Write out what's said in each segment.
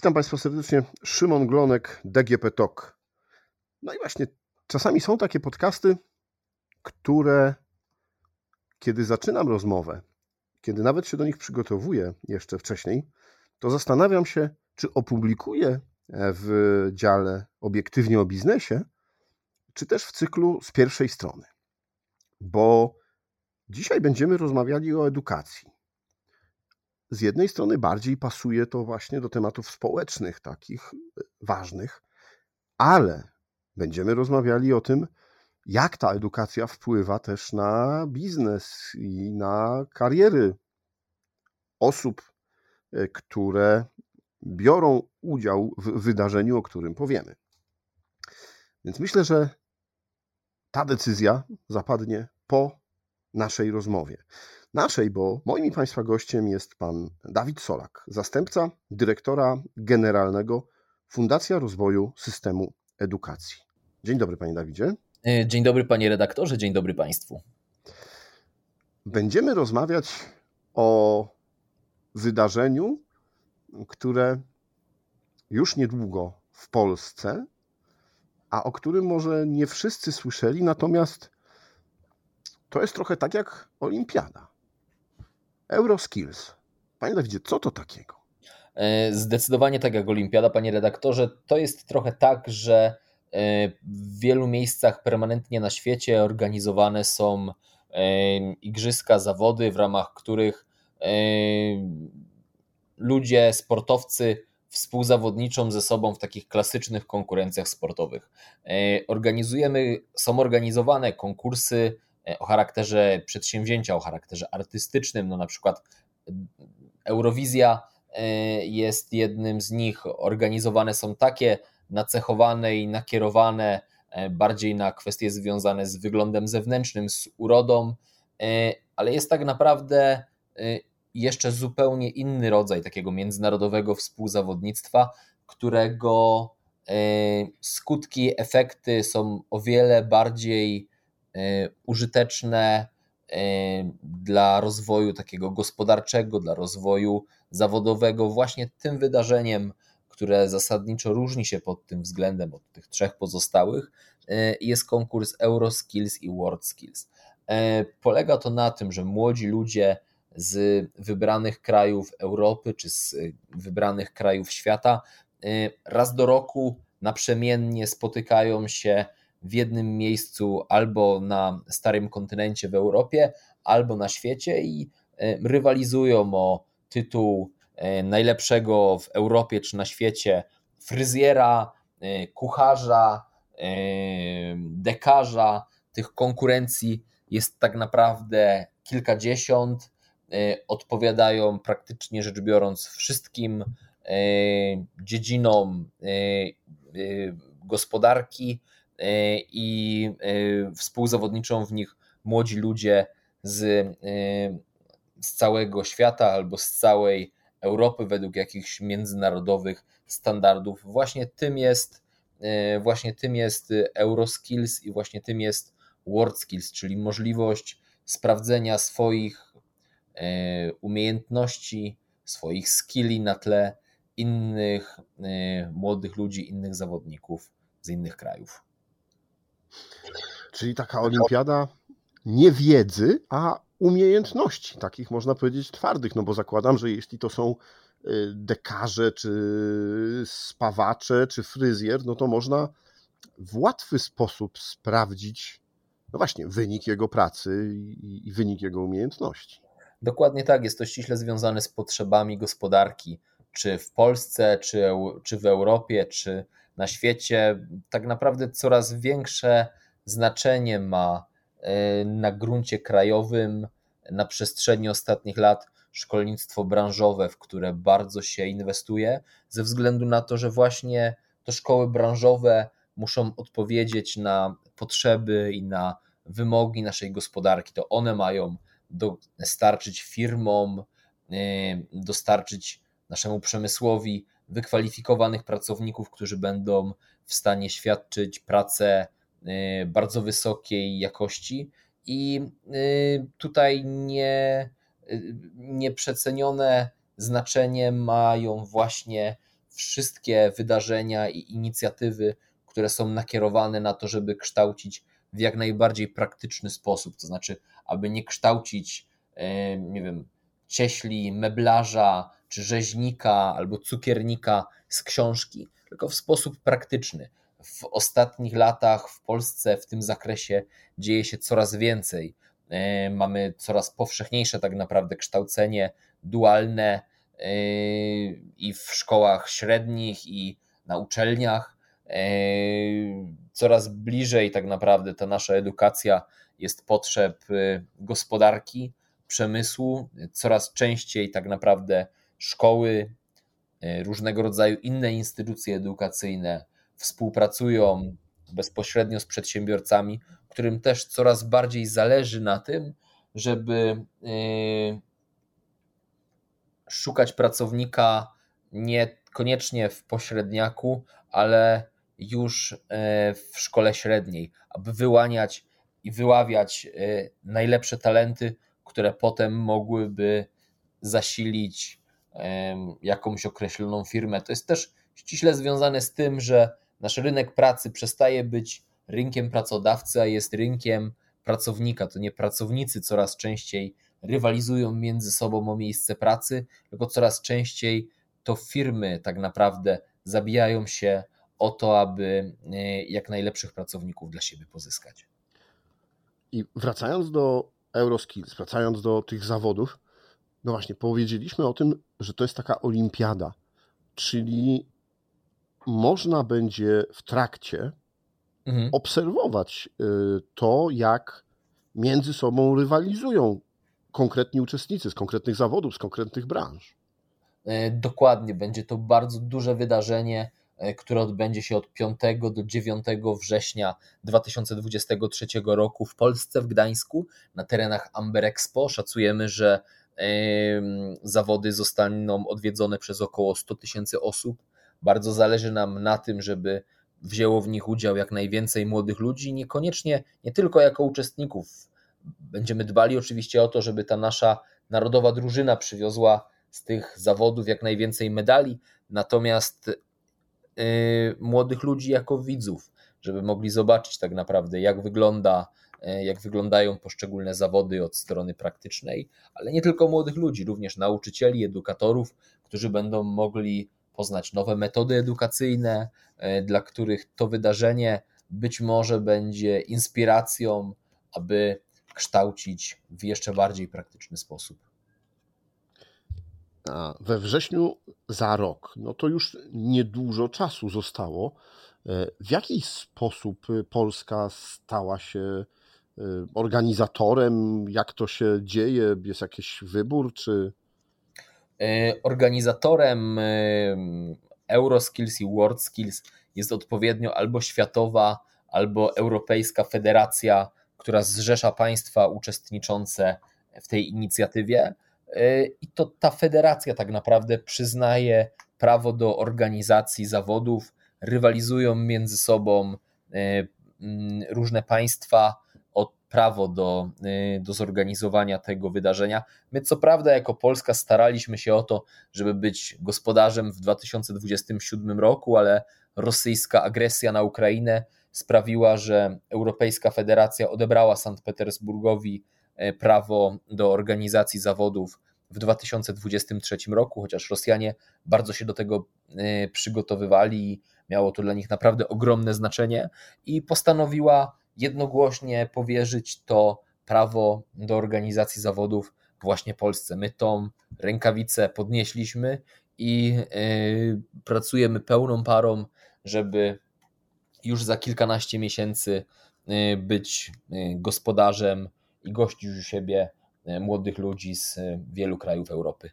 Witam Państwa serdecznie. Szymon Glonek, DGP Talk. No i właśnie, czasami są takie podcasty, które kiedy zaczynam rozmowę, kiedy nawet się do nich przygotowuję jeszcze wcześniej, to zastanawiam się, czy opublikuję w dziale obiektywnie o biznesie, czy też w cyklu z pierwszej strony. Bo dzisiaj będziemy rozmawiali o edukacji z jednej strony bardziej pasuje to właśnie do tematów społecznych, takich e, ważnych, ale będziemy rozmawiali o tym, jak ta edukacja wpływa też na biznes i na kariery osób, e, które biorą udział w wydarzeniu, o którym powiemy. Więc myślę, że ta decyzja zapadnie po naszej rozmowie naszej, bo moim i Państwa gościem jest pan Dawid Solak, zastępca dyrektora generalnego Fundacja Rozwoju Systemu Edukacji. Dzień dobry, panie Dawidzie. E, dzień dobry, panie redaktorze, dzień dobry państwu. Będziemy rozmawiać o wydarzeniu, które już niedługo w Polsce, a o którym może nie wszyscy słyszeli, natomiast to jest trochę tak jak olimpiada. Euroskills. Panie Dawidzie, co to takiego? E, zdecydowanie tak jak Olimpiada, panie redaktorze. To jest trochę tak, że e, w wielu miejscach permanentnie na świecie organizowane są e, igrzyska, zawody, w ramach których ludzie, sportowcy współzawodniczą ze sobą w takich klasycznych konkurencjach sportowych. Organizujemy, są organizowane konkursy o charakterze przedsięwzięcia, o charakterze artystycznym, no na przykład e, Eurowizja e, jest jednym z nich. Organizowane są takie nacechowane i nakierowane bardziej na kwestie związane z wyglądem zewnętrznym, z urodą, ale jest tak naprawdę jeszcze zupełnie inny rodzaj takiego międzynarodowego współzawodnictwa, którego skutki, efekty są o wiele bardziej E, użyteczne e, dla rozwoju takiego gospodarczego, dla rozwoju zawodowego, właśnie tym wydarzeniem, które zasadniczo różni się pod tym względem od tych trzech pozostałych, e, jest konkurs Euroskills i WorldSkills. Polega to na tym, że młodzi ludzie z wybranych krajów Europy czy z wybranych krajów świata raz do roku naprzemiennie spotykają się w jednym miejscu albo na starym kontynencie w Europie, albo na świecie i e, rywalizują o tytuł e, najlepszego w Europie czy na świecie fryzjera, e, kucharza, dekarza. Tych konkurencji jest tak naprawdę kilkadziesiąt. Odpowiadają praktycznie rzecz biorąc wszystkim dziedzinom gospodarki i e, współzawodniczą w nich młodzi ludzie z, e, z całego świata albo z całej Europy według jakichś międzynarodowych standardów. Właśnie tym jest właśnie tym jest Euroskills i właśnie tym jest WorldSkills, czyli możliwość sprawdzenia swoich umiejętności, swoich skilli na tle innych młodych ludzi, innych zawodników z innych krajów. Czyli taka olimpiada nie wiedzy, a umiejętności, takich można powiedzieć twardych, no bo zakładam, że jeśli to są y, dekarze, czy spawacze, czy fryzjer, no to można w łatwy sposób sprawdzić, no właśnie, wynik jego pracy i, i wynik jego umiejętności. Dokładnie tak, jest to ściśle związane z potrzebami gospodarki, czy w Polsce, czy, czy w Europie, czy na świecie. Tak naprawdę coraz większe znaczenie ma e, na gruncie krajowym na przestrzeni ostatnich lat szkolnictwo branżowe, w które bardzo się inwestuje, ze względu na to, że właśnie to szkoły branżowe muszą odpowiedzieć na potrzeby i na wymogi naszej gospodarki. To one mają dostarczyć firmom, dostarczyć naszemu przemysłowi wykwalifikowanych pracowników, którzy będą w stanie świadczyć pracę Y, bardzo wysokiej jakości. I y, tutaj nie, y, nieprzecenione znaczenie mają właśnie wszystkie wydarzenia i inicjatywy, które są nakierowane na to, żeby kształcić w jak najbardziej praktyczny sposób, to znaczy, aby nie kształcić, nie wiem, cieśli, meblarza, czy rzeźnika, albo cukiernika z książki, tylko w sposób praktyczny. W ostatnich latach w Polsce w tym zakresie dzieje się coraz więcej. E, mamy coraz powszechniejsze tak naprawdę kształcenie dualne e, i w szkołach średnich, i na uczelniach. E, coraz bliżej tak naprawdę ta nasza edukacja jest potrzeb gospodarki, przemysłu. Coraz częściej tak naprawdę szkoły, różnego rodzaju inne instytucje edukacyjne współpracują bezpośrednio z przedsiębiorcami, którym też coraz bardziej zależy na tym, żeby yy, szukać pracownika niekoniecznie w pośredniaku, ale już yy, w szkole średniej, aby wyłaniać i wyławiać najlepsze talenty, które potem mogłyby zasilić jakąś określoną firmę. To jest też ściśle związane z tym, że nasz rynek pracy przestaje być rynkiem pracodawcy, a jest rynkiem pracownika. To nie pracownicy coraz częściej rywalizują między sobą o miejsce pracy, tylko coraz częściej to firmy tak naprawdę zabijają się o to, aby e, jak najlepszych pracowników dla siebie pozyskać. I wracając do Euroskills, wracając do tych zawodów, no właśnie, powiedzieliśmy o tym, że to jest taka olimpiada, czyli można będzie w trakcie mhm. obserwować y, to, jak między sobą rywalizują konkretni uczestnicy z konkretnych zawodów, z konkretnych branż. E, dokładnie, będzie to bardzo duże wydarzenie, e, które odbędzie się od 5 do 9 września 2023 roku w Polsce, w Gdańsku, na terenach Amber Expo. Szacujemy, że zawody zostaną odwiedzone przez około 100 tysięcy osób. Bardzo zależy nam na tym, żeby wzięło w nich udział jak najwięcej młodych ludzi, niekoniecznie, nie tylko jako uczestników. Będziemy dbali oczywiście o to, żeby ta nasza narodowa drużyna przywiozła z tych zawodów jak najwięcej medali, natomiast yy, młodych ludzi jako widzów, żeby mogli zobaczyć tak naprawdę, jak wygląda jak wyglądają poszczególne zawody od strony praktycznej, ale nie tylko młodych ludzi, również nauczycieli, edukatorów, którzy będą mogli poznać nowe metody edukacyjne, e, dla których to wydarzenie być może będzie inspiracją, aby kształcić w jeszcze bardziej praktyczny sposób. A we wrześniu za rok, no to już niedużo czasu zostało. E, w jaki sposób Polska stała się e, organizatorem? Jak to się dzieje? Jest jakiś wybór, czy E, organizatorem e, Euroskills i WorldSkills jest odpowiednio albo światowa, albo europejska federacja, która zrzesza państwa uczestniczące w tej inicjatywie. I to ta federacja tak naprawdę przyznaje prawo do organizacji zawodów, rywalizują między sobą różne państwa prawo do, y, do zorganizowania tego wydarzenia. My, co prawda, jako Polska staraliśmy się o to, żeby być gospodarzem w 2027 roku, ale rosyjska agresja na Ukrainę sprawiła, że Europejska Federacja odebrała Sankt Petersburgowi y, prawo do organizacji zawodów w 2023 roku, chociaż Rosjanie bardzo się do tego y, przygotowywali i miało to dla nich naprawdę ogromne znaczenie i postanowiła jednogłośnie powierzyć to prawo do organizacji zawodów właśnie Polsce. My tą rękawicę podnieśliśmy i yy, pracujemy pełną parą, żeby już za kilkanaście miesięcy yy, być yy, gospodarzem i gościć u siebie młodych ludzi z wielu krajów Europy.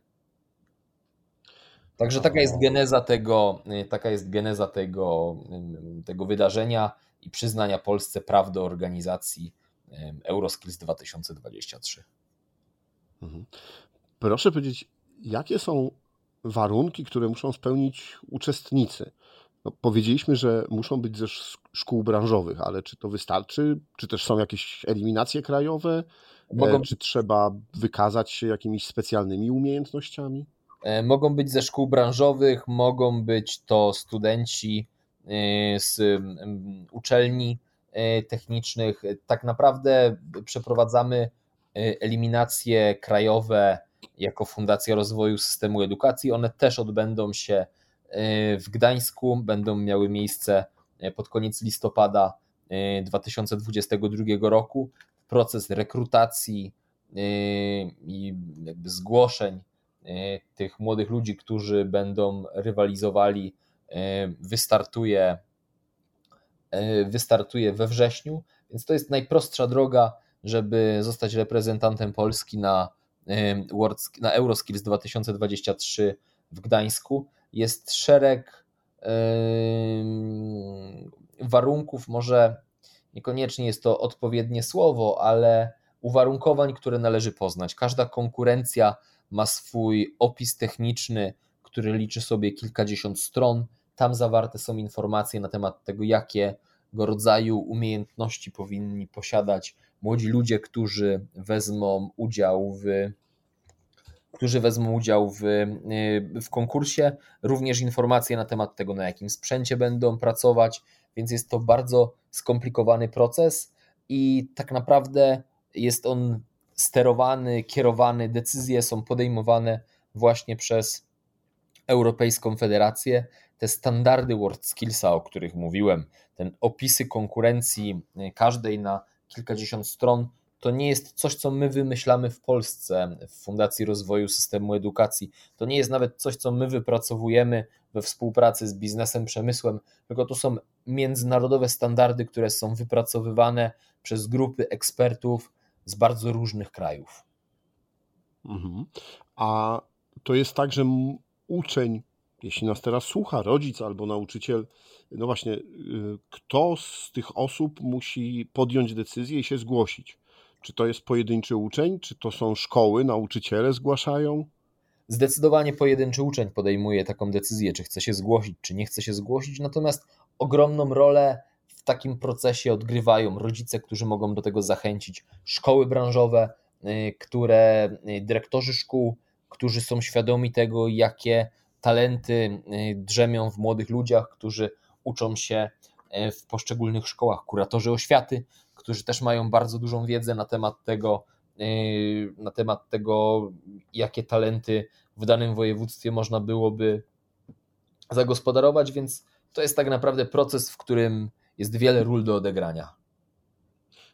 Także taka jest geneza tego, taka jest geneza tego, tego wydarzenia i przyznania Polsce praw do organizacji Euroskills 2023. Mhm. Proszę powiedzieć, jakie są warunki, które muszą spełnić uczestnicy? No, powiedzieliśmy, że muszą być ze szkół branżowych, ale czy to wystarczy? Czy też są jakieś eliminacje krajowe? Mogą... E, czy trzeba wykazać się jakimiś specjalnymi umiejętnościami? Mogą być ze szkół branżowych, mogą być to studenci z uczelni technicznych. Tak naprawdę przeprowadzamy eliminacje krajowe jako Fundacja Rozwoju Systemu Edukacji. One też odbędą się w Gdańsku, będą miały miejsce pod koniec listopada 2022 roku. Proces rekrutacji i jakby zgłoszeń tych młodych ludzi, którzy będą rywalizowali, wystartuje, wystartuje we wrześniu, więc to jest najprostsza droga, żeby zostać reprezentantem Polski na, na Euroskills 2023 w Gdańsku. Jest szereg warunków, może niekoniecznie jest to odpowiednie słowo, ale uwarunkowań, które należy poznać. Każda konkurencja ma swój opis techniczny, który liczy sobie kilkadziesiąt stron. Tam zawarte są informacje na temat tego, jakiego rodzaju umiejętności powinni posiadać młodzi ludzie, którzy wezmą udział w którzy wezmą udział w, w konkursie, również informacje na temat tego, na jakim sprzęcie będą pracować, więc jest to bardzo skomplikowany proces i tak naprawdę jest on sterowany, kierowany, decyzje są podejmowane właśnie przez Europejską Federację. Te standardy World Skillsa, o których mówiłem, ten opisy konkurencji każdej na kilkadziesiąt stron, to nie jest coś, co my wymyślamy w Polsce, w Fundacji Rozwoju Systemu Edukacji. To nie jest nawet coś, co my wypracowujemy we współpracy z biznesem, przemysłem, tylko to są międzynarodowe standardy, które są wypracowywane przez grupy ekspertów z bardzo różnych krajów. Mhm. A to jest tak, że uczeń, jeśli nas teraz słucha, rodzic albo nauczyciel, no właśnie, y, kto z tych osób musi podjąć decyzję i się zgłosić? Czy to jest pojedynczy uczeń, czy to są szkoły, nauczyciele zgłaszają? Zdecydowanie pojedynczy uczeń podejmuje taką decyzję, czy chce się zgłosić, czy nie chce się zgłosić, natomiast ogromną rolę w takim procesie odgrywają rodzice, którzy mogą do tego zachęcić, szkoły branżowe, y, które y, dyrektorzy szkół, którzy są świadomi tego, jakie talenty y, drzemią w młodych ludziach, którzy uczą się w poszczególnych szkołach, kuratorzy oświaty, którzy też mają bardzo dużą wiedzę na temat tego, na temat tego, jakie talenty w danym województwie można byłoby zagospodarować, więc to jest tak naprawdę proces, w którym jest wiele ról do odegrania.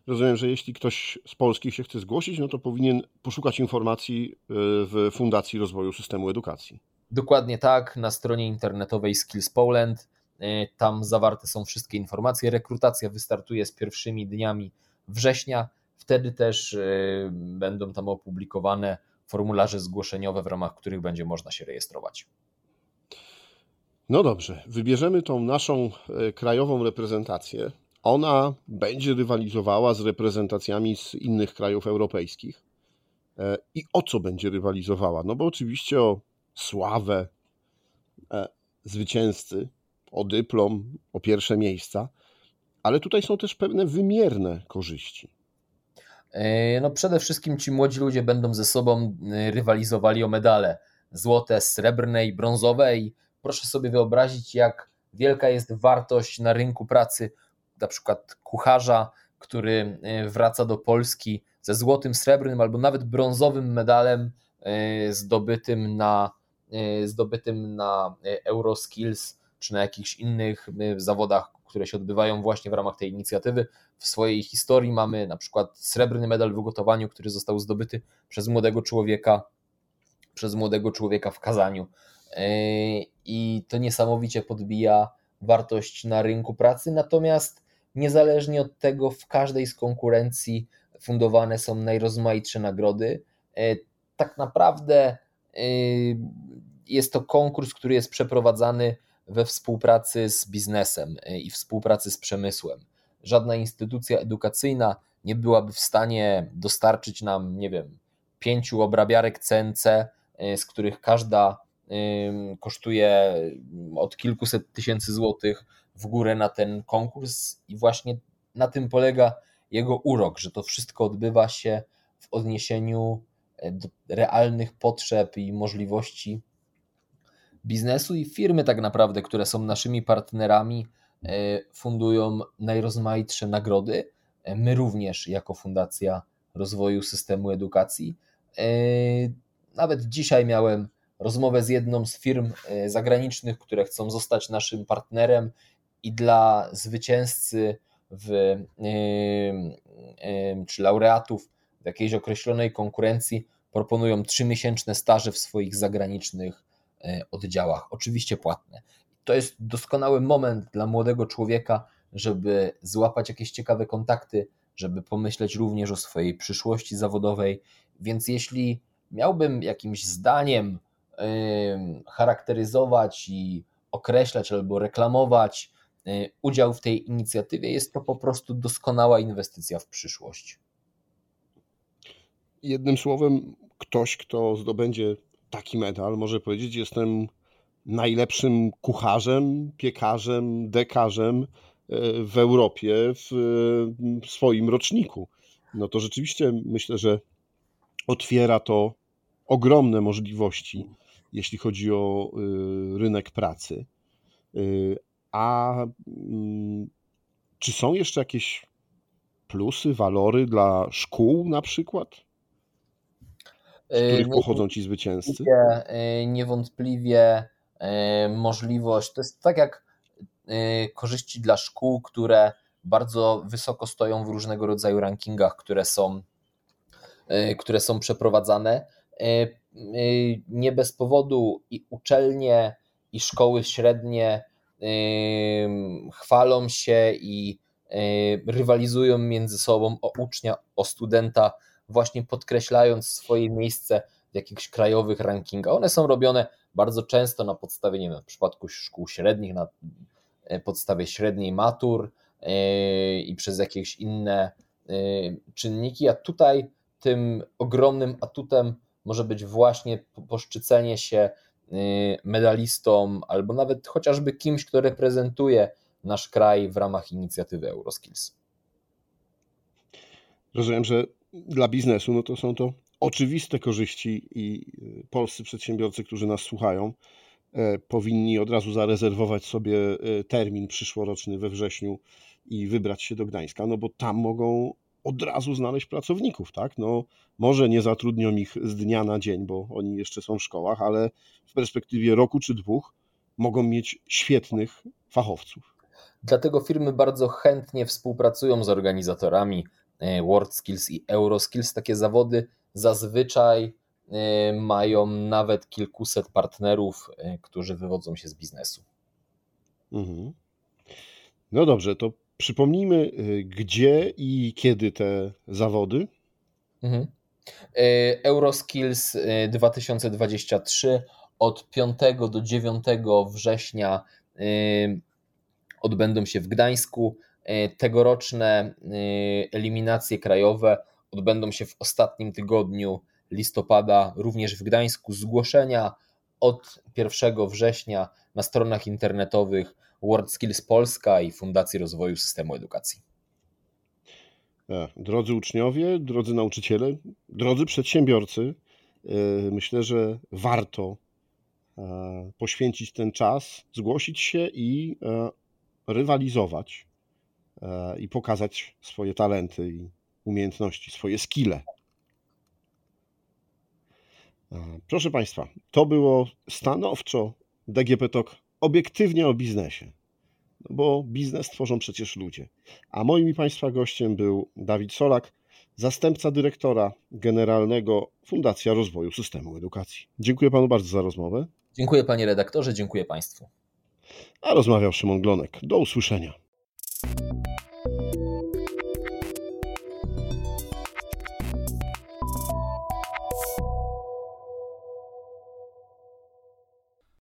Rozumiem, że jeśli ktoś z Polski się chce zgłosić, no to powinien poszukać informacji e, w Fundacji Rozwoju Systemu Edukacji. Dokładnie tak, na stronie internetowej Skills Poland. E, tam zawarte są wszystkie informacje. Rekrutacja wystartuje z pierwszymi dniami września. Wtedy też e, będą tam opublikowane formularze zgłoszeniowe, w ramach których będzie można się rejestrować. No dobrze, wybierzemy tą naszą krajową reprezentację. Ona będzie rywalizowała z reprezentacjami z innych krajów europejskich. E, I o co będzie rywalizowała? No bo oczywiście o sławę e, zwycięzcy, o dyplom, o pierwsze miejsca, ale tutaj są też pewne wymierne korzyści. No przede wszystkim ci młodzi ludzie będą ze sobą rywalizowali o medale złote, srebrne i brązowe i proszę sobie wyobrazić, jak wielka jest wartość na rynku pracy na przykład kucharza, który e, wraca do Polski ze złotym, srebrnym albo nawet brązowym medalem e, zdobytym na, e, zdobytym na Euroskills czy na jakichś innych zawodach, które się odbywają właśnie w ramach tej inicjatywy. W swojej historii mamy na przykład srebrny medal w ugotowaniu, który został zdobyty przez młodego człowieka, przez młodego człowieka w Kazaniu i to niesamowicie podbija wartość na rynku pracy. Natomiast niezależnie od tego, w każdej z konkurencji fundowane są najrozmaitsze nagrody. E, tak naprawdę e, jest to konkurs, który jest przeprowadzany we współpracy z biznesem e, i współpracy z przemysłem. Żadna instytucja edukacyjna nie byłaby w stanie dostarczyć nam, nie wiem, pięciu obrabiarek CNC, z których każda kosztuje od kilkuset tysięcy złotych w górę na ten konkurs i właśnie na tym polega jego urok, że to wszystko odbywa się w odniesieniu e, do realnych potrzeb i możliwości biznesu i firmy, tak naprawdę, które są naszymi partnerami, fundują najrozmaitsze nagrody. My również, jako Fundacja Rozwoju Systemu Edukacji. Nawet dzisiaj miałem rozmowę z jedną z firm zagranicznych, które chcą zostać naszym partnerem i dla zwycięzcy w, czy laureatów jakiejś określonej konkurencji proponują trzymiesięczne staże w swoich zagranicznych e, oddziałach, oczywiście płatne. To jest doskonały moment dla młodego człowieka, żeby złapać jakieś ciekawe kontakty, żeby pomyśleć również o swojej przyszłości zawodowej. Więc jeśli miałbym jakimś zdaniem charakteryzować i określać albo reklamować udział w tej inicjatywie. Jest to po prostu doskonała inwestycja w przyszłość. Jednym słowem, ktoś, kto zdobędzie taki medal, może powiedzieć: Jestem najlepszym kucharzem, piekarzem, dekarzem y, w Europie w swoim roczniku. No to rzeczywiście myślę, że otwiera to ogromne możliwości, jeśli chodzi o y, rynek pracy. A mm, czy są jeszcze jakieś plusy, walory dla szkół na przykład? Z y, których pochodzą ci zwycięzcy? Y, niewątpliwie y, możliwość, to jest tak jak korzyści dla szkół, które bardzo wysoko stoją w różnego rodzaju rankingach, które są, które są przeprowadzane. Nie bez powodu i uczelnie, i szkoły średnie chwalą się i rywalizują między sobą o ucznia, o studenta, właśnie podkreślając swoje miejsce w jakichś krajowych rankingach. One są robione bardzo często na podstawie, nie wiem, w przypadku szkół średnich, na e, podstawie średniej matur e, i przez jakieś inne czynniki, a tutaj tym ogromnym atutem może być właśnie poszczycenie się Y, medalistą, albo nawet chociażby kimś, kto reprezentuje nasz kraj w ramach inicjatywy Euroskills. Rozumiem, że dla biznesu no to są to oczywiste korzyści i y, polscy przedsiębiorcy, którzy nas słuchają, e, powinni od razu zarezerwować sobie e, termin przyszłoroczny we wrześniu i wybrać się do Gdańska, no bo tam mogą od razu znaleźć pracowników, tak? No, może nie zatrudnią ich z dnia na dzień, bo oni jeszcze są w szkołach, ale w perspektywie roku czy dwóch mogą mieć świetnych fachowców. Dlatego firmy bardzo chętnie współpracują z organizatorami e, WorldSkills i EuroSkills. Takie zawody zazwyczaj e, mają nawet kilkuset partnerów, e, którzy wywodzą się z biznesu. Mhm. No dobrze, to Przypomnijmy, y, gdzie i kiedy te zawody. Mhm. Y, Euroskills 2023 y, od 5 do 9 września odbędą się w Gdańsku. Tegoroczne eliminacje krajowe odbędą się w ostatnim tygodniu listopada, również w Gdańsku. Zgłoszenia od 1 września na stronach internetowych WorldSkills Polska i Fundacji Rozwoju Systemu Edukacji. E, drodzy uczniowie, drodzy nauczyciele, drodzy przedsiębiorcy, e, myślę, że warto e, poświęcić ten czas, zgłosić się i rywalizować i pokazać swoje talenty i umiejętności, swoje skille. Proszę Państwa, to było stanowczo DGP Talk obiektywnie o biznesie, no bo biznes tworzą przecież ludzie. A moim i Państwa gościem był Dawid Solak, zastępca dyrektora generalnego Fundacja Rozwoju Systemu Edukacji. Dziękuję Panu bardzo za rozmowę. Dziękuję Panie redaktorze, dziękuję Państwu. A rozmawiał Szymon Glonek. Do usłyszenia.